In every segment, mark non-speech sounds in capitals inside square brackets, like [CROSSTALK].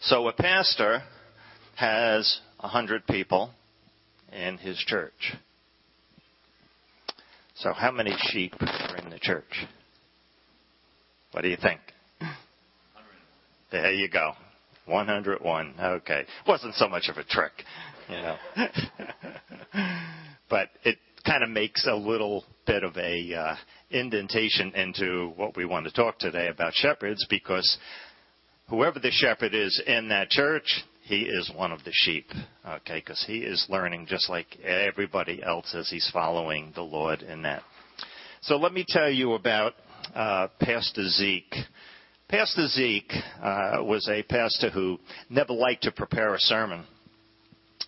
So a pastor has a hundred people in his church. So how many sheep are in the church? What do you think? There you go. 101. Okay. Wasn't so much of a trick, you know. [LAUGHS] but it kind of makes a little bit of a uh, indentation into what we want to talk today about shepherds because whoever the shepherd is in that church, he is one of the sheep, okay, because he is learning just like everybody else as he's following the Lord in that. So let me tell you about uh, Pastor Zeke. Pastor Zeke uh, was a pastor who never liked to prepare a sermon.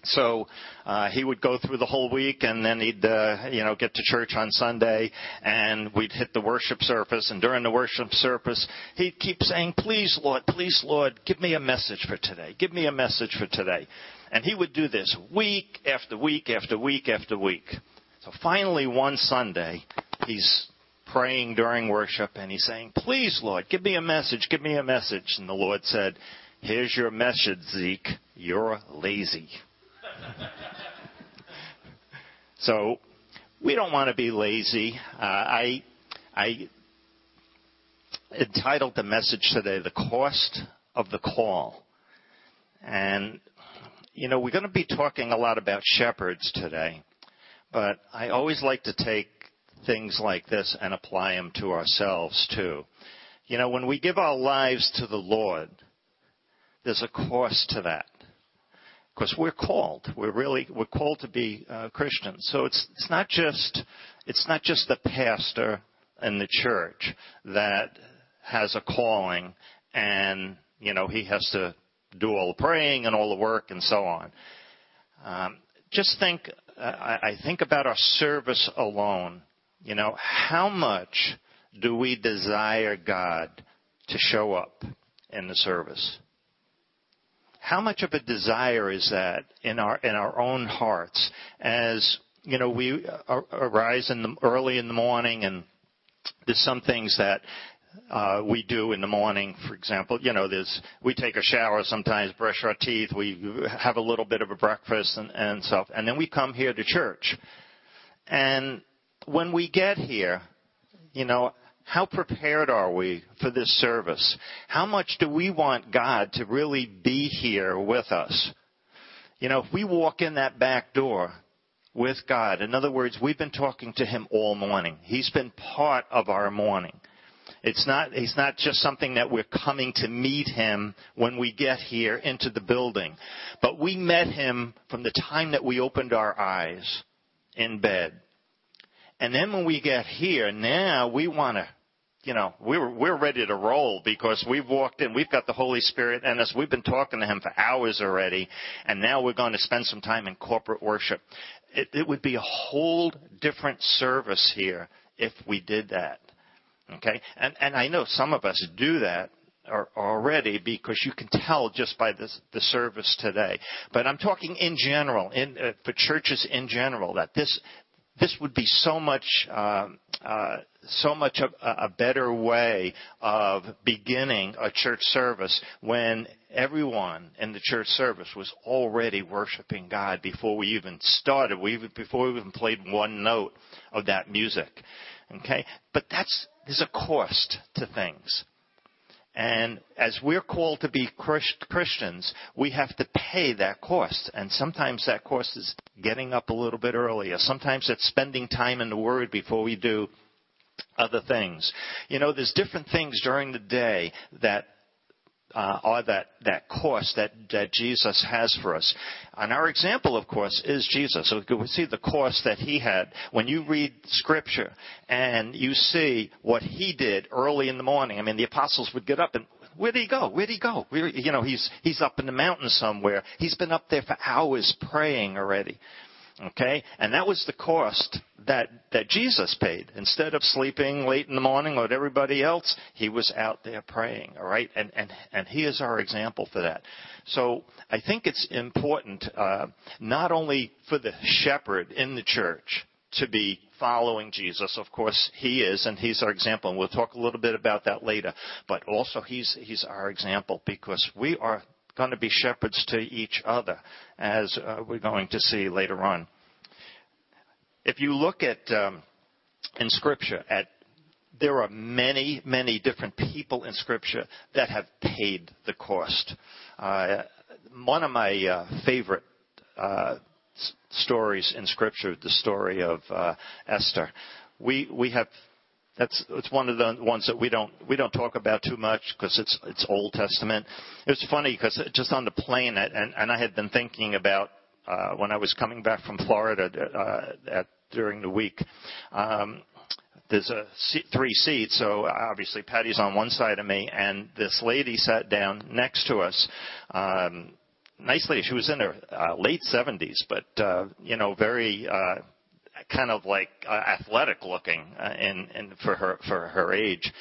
So uh, he would go through the whole week, and then he'd, uh, you know, get to church on Sunday, and we'd hit the worship service. And during the worship service, he'd keep saying, "Please, Lord, please, Lord, give me a message for today. Give me a message for today." And he would do this week after week after week after week. So finally, one Sunday, he's praying during worship, and he's saying, "Please, Lord, give me a message. Give me a message." And the Lord said, "Here's your message, Zeke. You're lazy." [LAUGHS] so we don't want to be lazy. Uh, I, I entitled the message today, The Cost of the Call. And, you know, we're going to be talking a lot about shepherds today, but I always like to take things like this and apply them to ourselves too. You know, when we give our lives to the Lord, there's a cost to that because we're called. We're really we're called to be uh, Christians. So it's it's not just it's not just the pastor and the church that has a calling, and you know he has to do all the praying and all the work and so on. Um, just think. Uh, I, I think about our service alone. You know, how much do we desire God to show up in the service? How much of a desire is that in our in our own hearts as you know we arise in the early in the morning and there's some things that uh, we do in the morning, for example, you know, there's, we take a shower sometimes, brush our teeth, we have a little bit of a breakfast and, and stuff, and then we come here to church. And when we get here, you know, how prepared are we for this service? How much do we want God to really be here with us? You know, if we walk in that back door with God, in other words, we've been talking to Him all morning. He's been part of our morning. It's not, he's not just something that we're coming to meet him when we get here into the building. But we met him from the time that we opened our eyes in bed. And then when we get here, now we want to you know, we're, we're ready to roll because we've walked in, we've got the Holy Spirit in us, we've been talking to Him for hours already, and now we're going to spend some time in corporate worship. It, it would be a whole different service here if we did that. Okay? And, and I know some of us do that already because you can tell just by this, the service today. But I'm talking in general, in, uh, for churches in general, that this this would be so much uh, uh, so much a, a better way of beginning a church service when everyone in the church service was already worshiping God before we even started. We even, before we even played one note of that music. Okay, but that's there's a cost to things. And as we're called to be Christians, we have to pay that cost. And sometimes that cost is getting up a little bit earlier. Sometimes it's spending time in the Word before we do other things. You know, there's different things during the day that uh, are that, that course that, that Jesus has for us. And our example, of course, is Jesus. So we see the course that he had. When you read Scripture and you see what he did early in the morning, I mean, the apostles would get up and where did he go? Where did he go? Where, you know, he's he's up in the mountains somewhere. He's been up there for hours praying already. Okay? And that was the cost that, that Jesus paid. Instead of sleeping late in the morning like everybody else, he was out there praying. All right? And, and, and he is our example for that. So I think it's important, uh, not only for the shepherd in the church to be following Jesus. Of course, he is, and he's our example, and we'll talk a little bit about that later. But also, he's, he's our example because we are going to be shepherds to each other, as uh, we're going to see later on. If you look at um, in Scripture at there are many, many different people in Scripture that have paid the cost. Uh, one of my uh, favorite uh, stories in Scripture, the story of uh, Esther. We we have that's it's one of the ones that we don't we don't talk about too much because it's it's Old Testament. It was funny because just on the plane, and and I had been thinking about uh, when I was coming back from Florida uh, at during the week. Um, there's a three seats, so obviously Patty's on one side of me, and this lady sat down next to us. Um, nice lady. She was in her uh, late 70s, but uh, you know, very uh, kind of like uh, athletic looking uh, in, in for her for her age.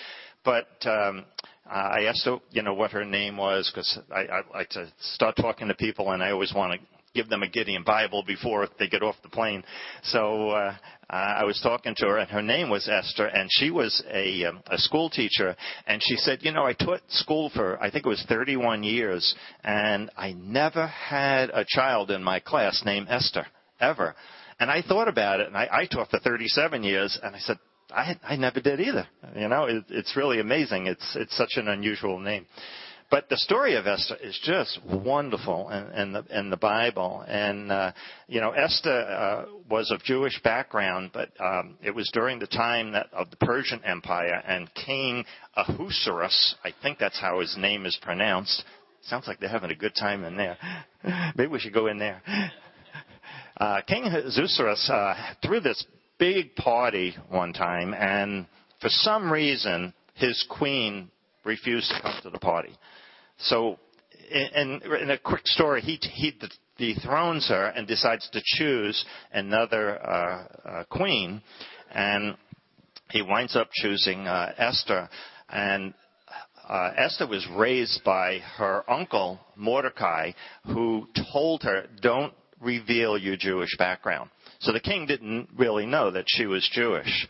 But um, I asked her, you know, what her name was because I, I like to start talking to people, and I always want to give them a Gideon Bible before they get off the plane. So uh, I was talking to her, and her name was Esther, and she was a, um, a school teacher. And she said, "You know, I taught school for I think it was 31 years, and I never had a child in my class named Esther ever." And I thought about it, and I, I taught for 37 years, and I said, I, I never did either. You know, it, it's really amazing. It's it's such an unusual name. But the story of Esther is just wonderful in, in the in the Bible. And uh, you know, Esther uh, was of Jewish background, but um, it was during the time that, of the Persian Empire, and King Ahasuerus, I think that's how his name is pronounced. Sounds like they're having a good time in there. [LAUGHS] Maybe we should go in there. [LAUGHS] Uh, King Ahasuerus uh, threw this big party one time, and for some reason, his queen refused to come to the party. So, in, in a quick story, he, he dethrones her and decides to choose another uh, uh, queen, and he winds up choosing uh, Esther. And uh, Esther was raised by her uncle Mordecai, who told her, "Don't reveal your Jewish background." So the king didn't really know that she was Jewish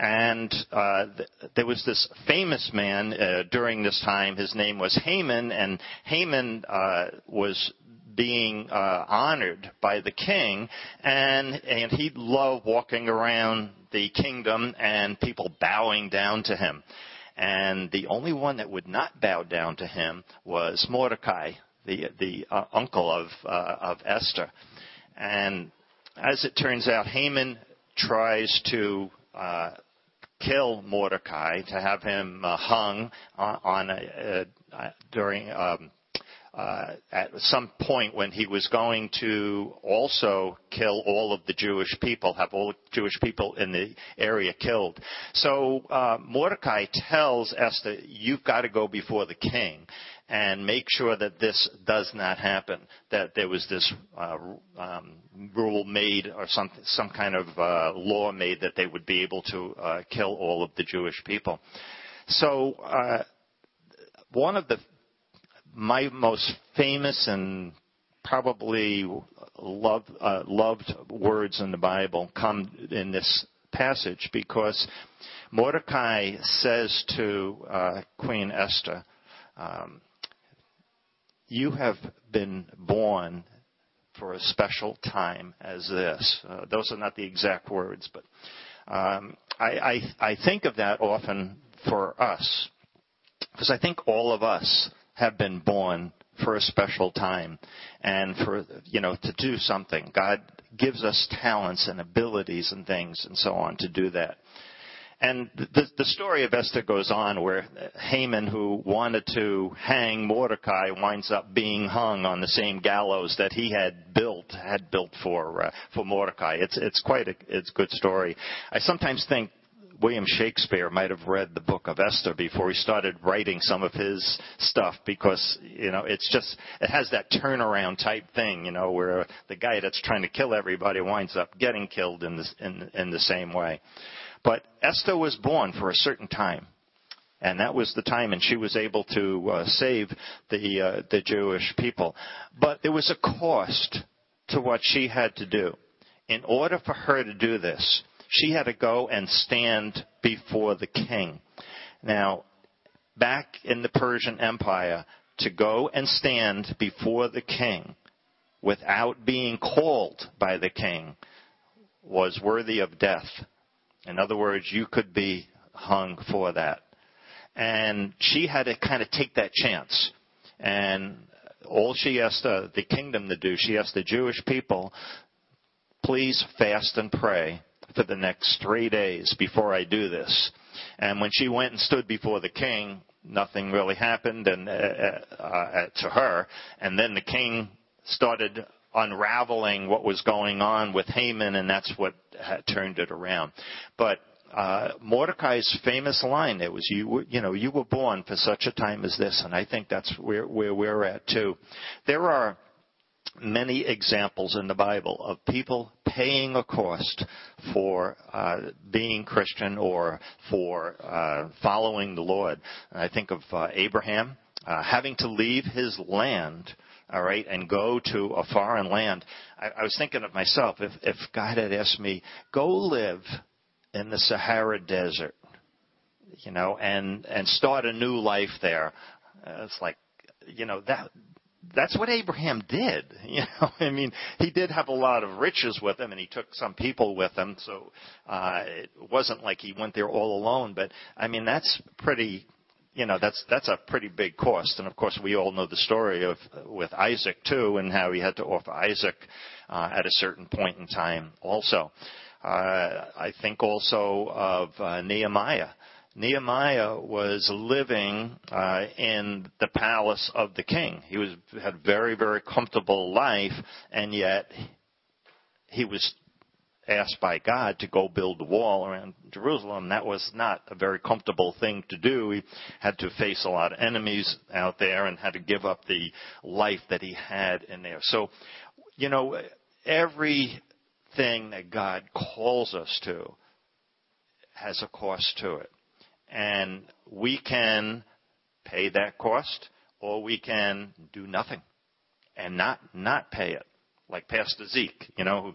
and uh, th- there was this famous man uh, during this time. His name was Haman, and Haman uh, was being uh, honored by the king, and and he loved walking around the kingdom and people bowing down to him. And the only one that would not bow down to him was Mordecai, the the uh, uncle of uh, of Esther. And as it turns out, Haman tries to uh, kill Mordecai, to have him uh, hung on, on a, a, during um, uh, at some point when he was going to also kill all of the Jewish people, have all Jewish people in the area killed. So uh, Mordecai tells Esther, "You've got to go before the king." And make sure that this does not happen. That there was this uh, um, rule made or some some kind of uh, law made that they would be able to uh, kill all of the Jewish people. So uh, one of the my most famous and probably loved, uh, loved words in the Bible come in this passage because Mordecai says to uh, Queen Esther, um, "You have been born for a special time as this." Uh, those are not the exact words, but um, I, I, I think of that often for us because I think all of us have been born for a special time and for you know to do something god gives us talents and abilities and things and so on to do that the, the story of Esther goes on where Haman, who wanted to hang Mordecai, winds up being hung on the same gallows that he had built, had built for uh, for Mordecai. It's it's quite a it's good story. I sometimes think William Shakespeare might have read the book of Esther before he started writing some of his stuff because, you know, it's just, it has that turnaround type thing, you know, where the guy that's trying to kill everybody winds up getting killed in, this, in, in the same way. But Esther was born for a certain time. And that was the time, and she was able to uh, save the uh, the Jewish people. But there was a cost to what she had to do. In order for her to do this, she had to go and stand before the king. Now, back in the Persian Empire, to go and stand before the king without being called by the king was worthy of death. In other words, you could be hung for that. And she had to kind of take that chance. And all she asked uh, the kingdom to do, she asked the Jewish people, please fast and pray for the next three days before I do this. And when she went and stood before the king, nothing really happened and uh, uh, uh, to her. And then the king started unraveling what was going on with Haman, and that's what turned it around. But uh, Mordecai's famous line, it was you, you know, you were born for such a time as this, and I think that's where, where we're at too. There are many examples in the Bible of people paying a cost for uh, being Christian or for uh, following the Lord. I think of uh, Abraham uh, having to leave his land all right, and go to a foreign land. I, I was thinking of myself, if, if God had asked me, go live in the Sahara Desert, you know, and, and start a new life there, uh, it's like, you know, that, that's what Abraham did. [LAUGHS] You know, I mean, he did have a lot of riches with him, and he took some people with him. So uh, it wasn't like he went there all alone. But I mean, that's pretty you know that's that's a pretty big cost. And of course we all know the story of with Isaac too and how he had to offer Isaac uh, at a certain point in time also. Uh, I think also of uh, Nehemiah. Nehemiah was living uh, in the palace of the king. He was had a very very comfortable life and yet he was asked by God to go build a wall around Jerusalem. That was not a very comfortable thing to do. He had to face a lot of enemies out there and had to give up the life that he had in there. So, you know, everything that God calls us to has a cost to it. And we can pay that cost or we can do nothing and not, not pay it. Like Pastor Zeke, you know,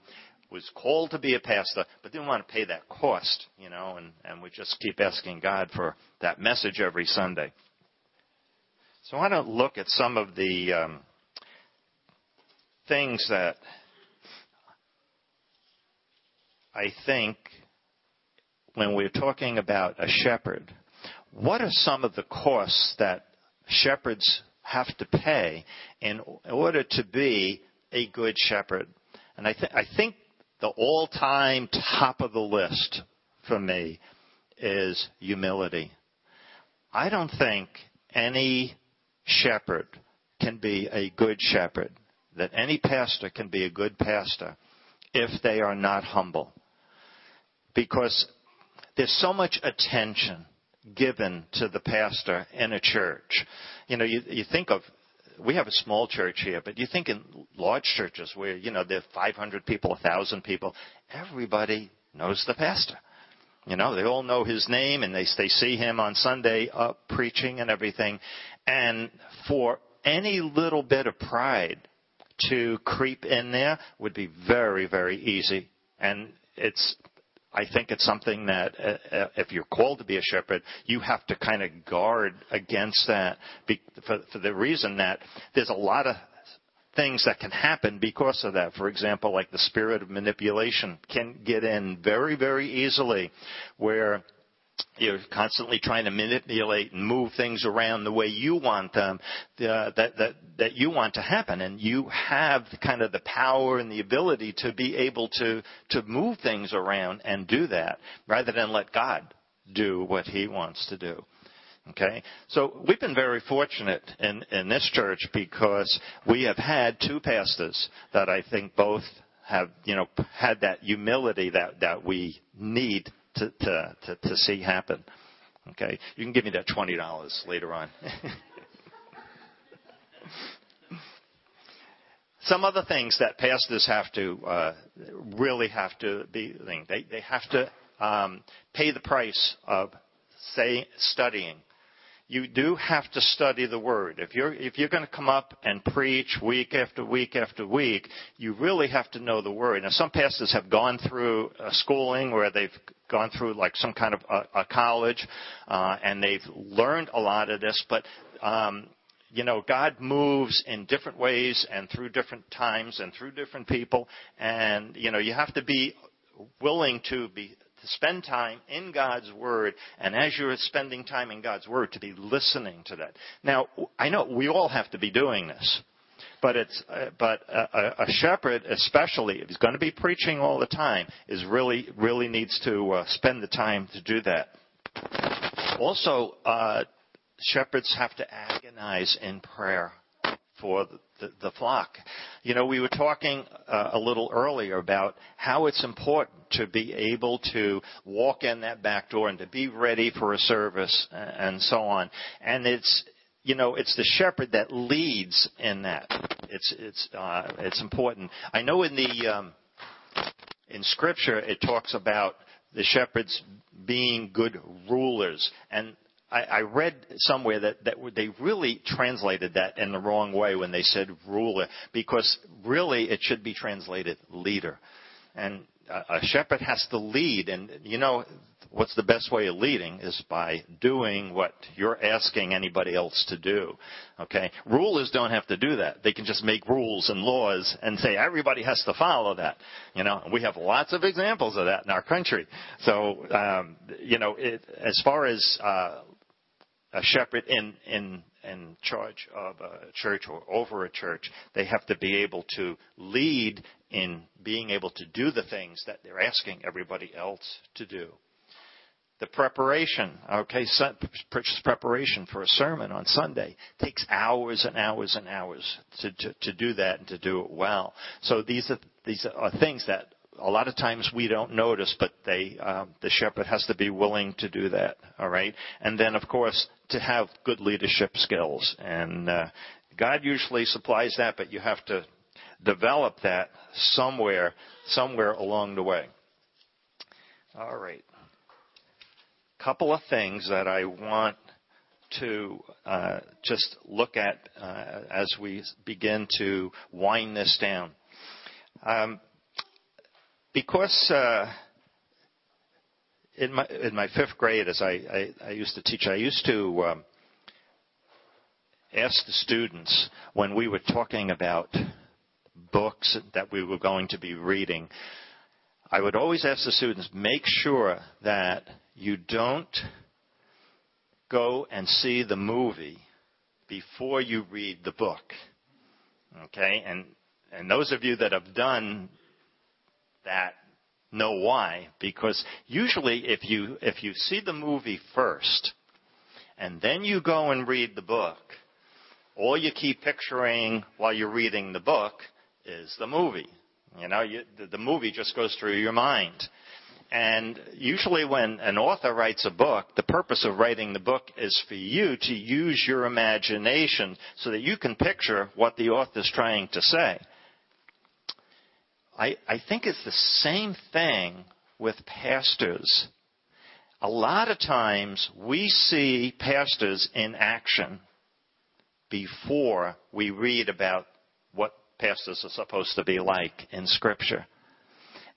was called to be a pastor, but didn't want to pay that cost, you know, and, and we just keep asking God for that message every Sunday. So I want to look at some of the um, things that I think when we're talking about a shepherd, what are some of the costs that shepherds have to pay in order to be a good shepherd? And I, th- I think the all-time top of the list for me is humility. I don't think any shepherd can be a good shepherd, that any pastor can be a good pastor if they are not humble. Because there's so much attention given to the pastor in a church. You know, you, you think of we have a small church here, but you think in large churches where, you know, there are 500 people, 1,000 people, everybody knows the pastor. You know, they all know his name and they, they see him on Sunday up preaching and everything. And for any little bit of pride to creep in there would be very, very easy. And it's I think it's something that uh, uh, if you're called to be a shepherd, you have to kind of guard against that for, for the reason that there's a lot of things that can happen because of that. For example, like the spirit of manipulation can get in very, very easily where you're constantly trying to manipulate and move things around the way you want them uh, that that that you want to happen. And you have kind of the power and the ability to be able to to move things around and do that rather than let God do what he wants to do. Okay? So we've been very fortunate in in this church because we have had two pastors that I think both have you know had that humility that that we need to, to, to, to see happen. Okay? You can give me that $20 later on. [LAUGHS] Some other things that pastors have to uh, really have to be they they have to um, pay the price of say studying you do have to study the word. If you're if you're going to come up and preach week after week after week, you really have to know the word. Now, some pastors have gone through a schooling where they've gone through like some kind of a, a college, uh, and they've learned a lot of this, but um, you know, God moves in different ways and through different times and through different people. And, you know, you have to be willing to be, spend time in God's Word. And as you're spending time in God's Word, to be listening to that. Now, I know we all have to be doing this. But it's, uh, but a, a, shepherd, especially if he's going to be preaching all the time, is really, really needs to uh, spend the time to do that. Also, uh, shepherds have to agonize in prayer for the, the, flock. You know, we were talking uh, a little earlier about how it's important to be able to walk in that back door and to be ready for a service and so on. And it's, you know, it's the shepherd that leads in that. It's it's uh, it's important. I know in the um, in Scripture it talks about the shepherds being good rulers, and I, read somewhere that, they really translated that in the wrong way when they said ruler, because really it should be translated leader. And a, a shepherd has to lead, and you know what's the best way of leading is by doing what you're asking anybody else to do. Okay? Rulers don't have to do that. They can just make rules and laws and say everybody has to follow that. You know, we have lots of examples of that in our country. So, um, you know, it, as far as uh, a shepherd in, in, in charge of a church or over a church, they have to be able to lead in being able to do the things that they're asking everybody else to do. The preparation, okay, preparation for a sermon on Sunday takes hours and hours and hours to, to, to do that and to do it well. So these are, these are things that a lot of times we don't notice, but they, um, the shepherd has to be willing to do that. All right, and then of course to have good leadership skills, and uh, God usually supplies that, but you have to develop that somewhere, somewhere along the way. All right, couple of things that I want to uh, just look at uh, as we begin to wind this down. Um, because uh, in my fifth grade, as I used to teach, I used to um, ask the students when we were talking about books that we were going to be reading. I would always ask the students, make sure that you don't go and see the movie before you read the book. Okay? And and those of you that have done that know why because usually if you if you see the movie first and then you go and read the book all you keep picturing while you're reading the book is the movie. You know you, the, movie just goes through your mind. And usually when an author writes a book the purpose of writing the book is for you to use your imagination so that you can picture what the author's trying to say I, I think it's the same thing with pastors. A lot of times we see pastors in action before we read about what pastors are supposed to be like in Scripture.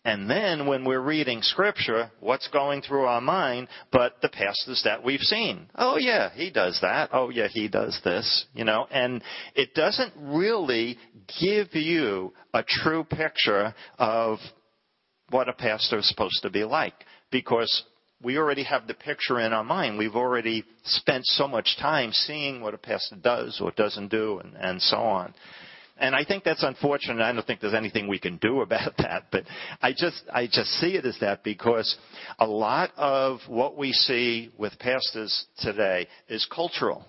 And then when we're reading scripture, what's going through our mind but the pastors that we've seen? Oh yeah, he does that. Oh yeah, he does this, you know, and it doesn't really give you a true picture of what a pastor is supposed to be like because we already have the picture in our mind. We've already spent so much time seeing what a pastor does or doesn't do and, and so on. And I think that's unfortunate. I don't think there's anything we can do [LAUGHS] about that, but I just, I just see it as that because a lot of what we see with pastors today is cultural.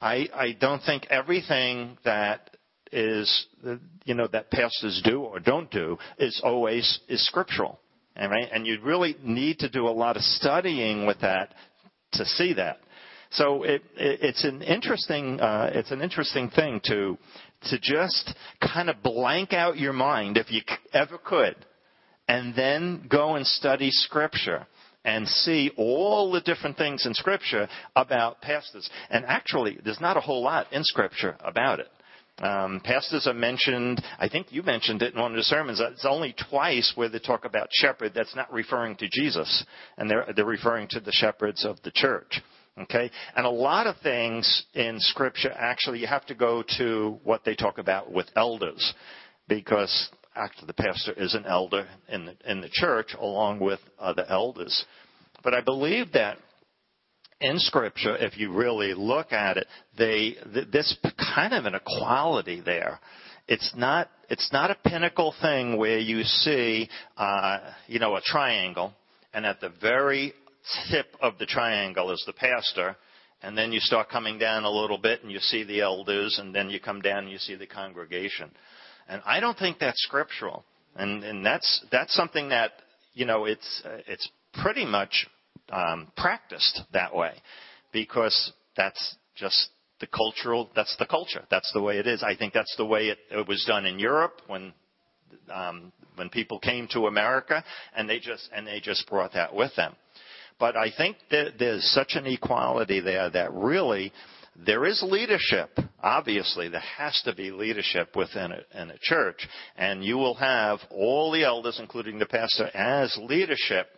I, I don't think everything that is, you know, that pastors do or don't do is always, is scriptural. Right? And you really need to do a lot of studying with that to see that. So it, it, it's an interesting uh, it's an interesting thing to to just kind of blank out your mind if you ever could and then go and study scripture and see all the different things in scripture about pastors. And actually, there's not a whole lot in scripture about it. Um, pastors are mentioned, I think you mentioned it in one of the sermons, it's only twice where they talk about shepherd that's not referring to Jesus, and they're, they're referring to the shepherds of the church. Okay? And a lot of things in scripture, actually, you have to go to what they talk about with elders. Because actually the pastor is an elder in the, in the church along with other elders. But I believe that in scripture, if you really look at it, they, this kind of an equality there. It's not, it's not a pinnacle thing where you see, uh, you know, a triangle and at the very tip of the triangle is the pastor, and then you start coming down a little bit and you see the elders, and then you come down and you see the congregation. And I don't think that's scriptural. And, and that's, that's something that, you know, it's, it's pretty much um, practiced that way because that's just the cultural, that's the culture. That's the way it is. I think that's the way it, it was done in Europe when um, when people came to America, and they just and they just brought that with them. But I think that there's such an equality there that really there is leadership. Obviously, there has to be leadership within a, in a church, and you will have all the elders, including the pastor, as leadership.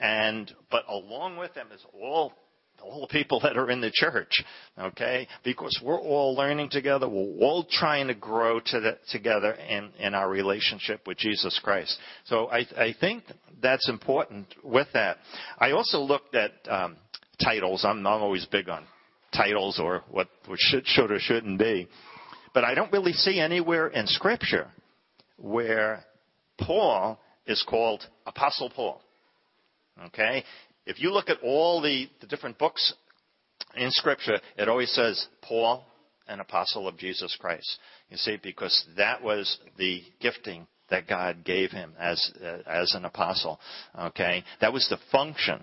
And but along with them is all all the people that are in the church, okay? Because we're all learning together. We're all trying to grow to the, together in, in our relationship with Jesus Christ. So I, I think that's important with that. I also looked at um, titles. I'm, I'm always big on titles or what, what should, should or shouldn't be. But I don't really see anywhere in Scripture where Paul is called Apostle Paul. Okay? If you look at all the, the different books in Scripture, it always says Paul, an apostle of Jesus Christ. You see, because that was the gifting that God gave him as uh, as an apostle. Okay, that was the function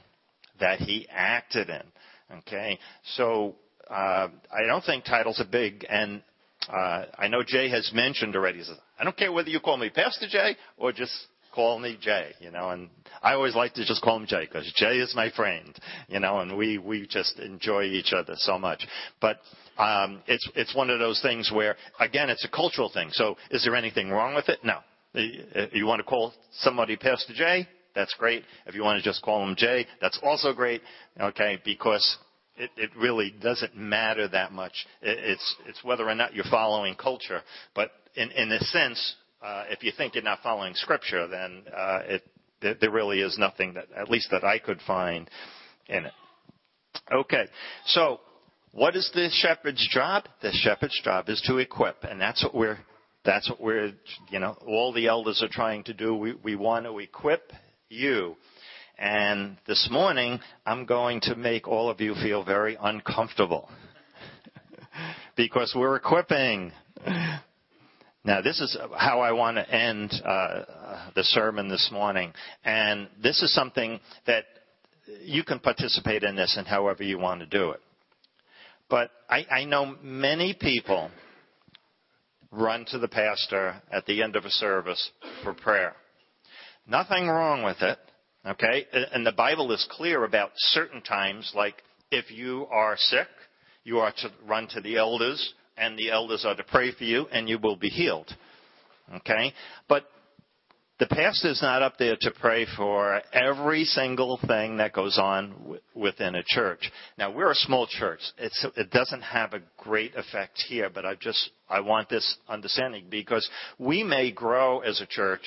that he acted in. Okay, so uh, I don't think titles are big, and uh, I know Jay has mentioned already. Says, I don't care whether you call me Pastor Jay or just call me Jay, you know, and I always like to just call him Jay because Jay is my friend, you know, and we, we just enjoy each other so much. But, um, it's, it's one of those things where, again, it's a cultural thing. So is there anything wrong with it? No. You want to call somebody Pastor Jay, that's great. If you want to just call him Jay, that's also great. Okay, because it, it really doesn't matter that much. It, it's it's whether or not you're following culture. But in in a sense, uh, if you think you're not following Scripture, then uh, it, there really is nothing that, at least that I could find in it. Okay, so what is the shepherd's job? The shepherd's job is to equip, and that's what we're that's what we're you know all the elders are trying to do. We we want to equip you. And this morning, I'm going to make all of you feel very uncomfortable [LAUGHS] because we're equipping. Now, this is how I want to end uh, the sermon this morning. And this is something that you can participate in this in however you want to do it. But I, I know many people run to the pastor at the end of a service for prayer. Nothing wrong with it, okay? And the Bible is clear about certain times, like if you are sick, you are to run to the elders and the elders are to pray for you, and you will be healed. Okay? But the pastor is not up there to pray for every single thing that goes on w- within a church. Now we're a small church. It's, it doesn't have a great effect here, but I just I want this understanding because we may grow as a church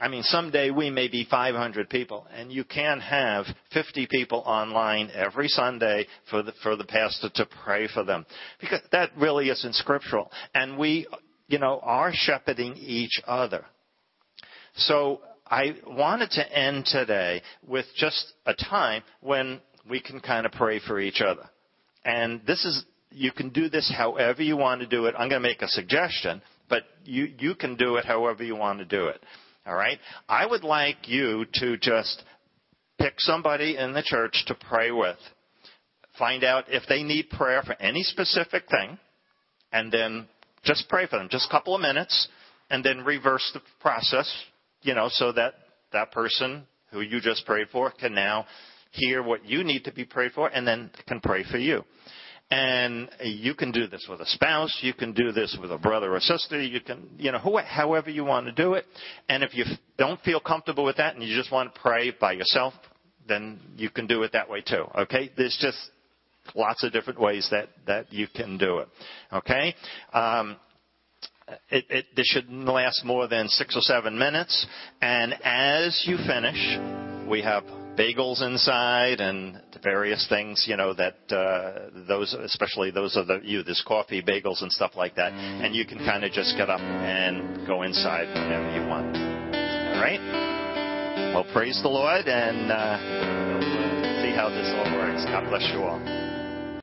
I mean, someday we may be 500 people, and you can have 50 people online every Sunday for the, for the pastor to pray for them. Because that really isn't scriptural. And we, you know, are shepherding each other. So I wanted to end today with just a time when we can kind of pray for each other. And this is, you can do this however you want to do it. I'm going to make a suggestion, but you, you can do it however you want to do it. All right? I would like you to just pick somebody in the church to pray with. Find out if they need prayer for any specific thing, and then just pray for them. Just a couple of minutes, and then reverse the process, you know, so that that person who you just prayed for can now hear what you need to be prayed for and then can pray for you. And you can do this with a spouse. You can do this with a brother or sister. You can, you know, however you want to do it. And if you don't feel comfortable with that and you just want to pray by yourself, then you can do it that way too. Okay? There's just, lots of different ways that, that you can do it. Okay? Um, it, it, this shouldn't last more than six or seven minutes. And as you finish, we have bagels inside and various things, you know, that uh, those, especially those of the you, this coffee, bagels, and stuff like that. And you can kind of just get up and go inside whenever you want. All right. Well, praise the Lord, and uh, see how this all works. God bless you all.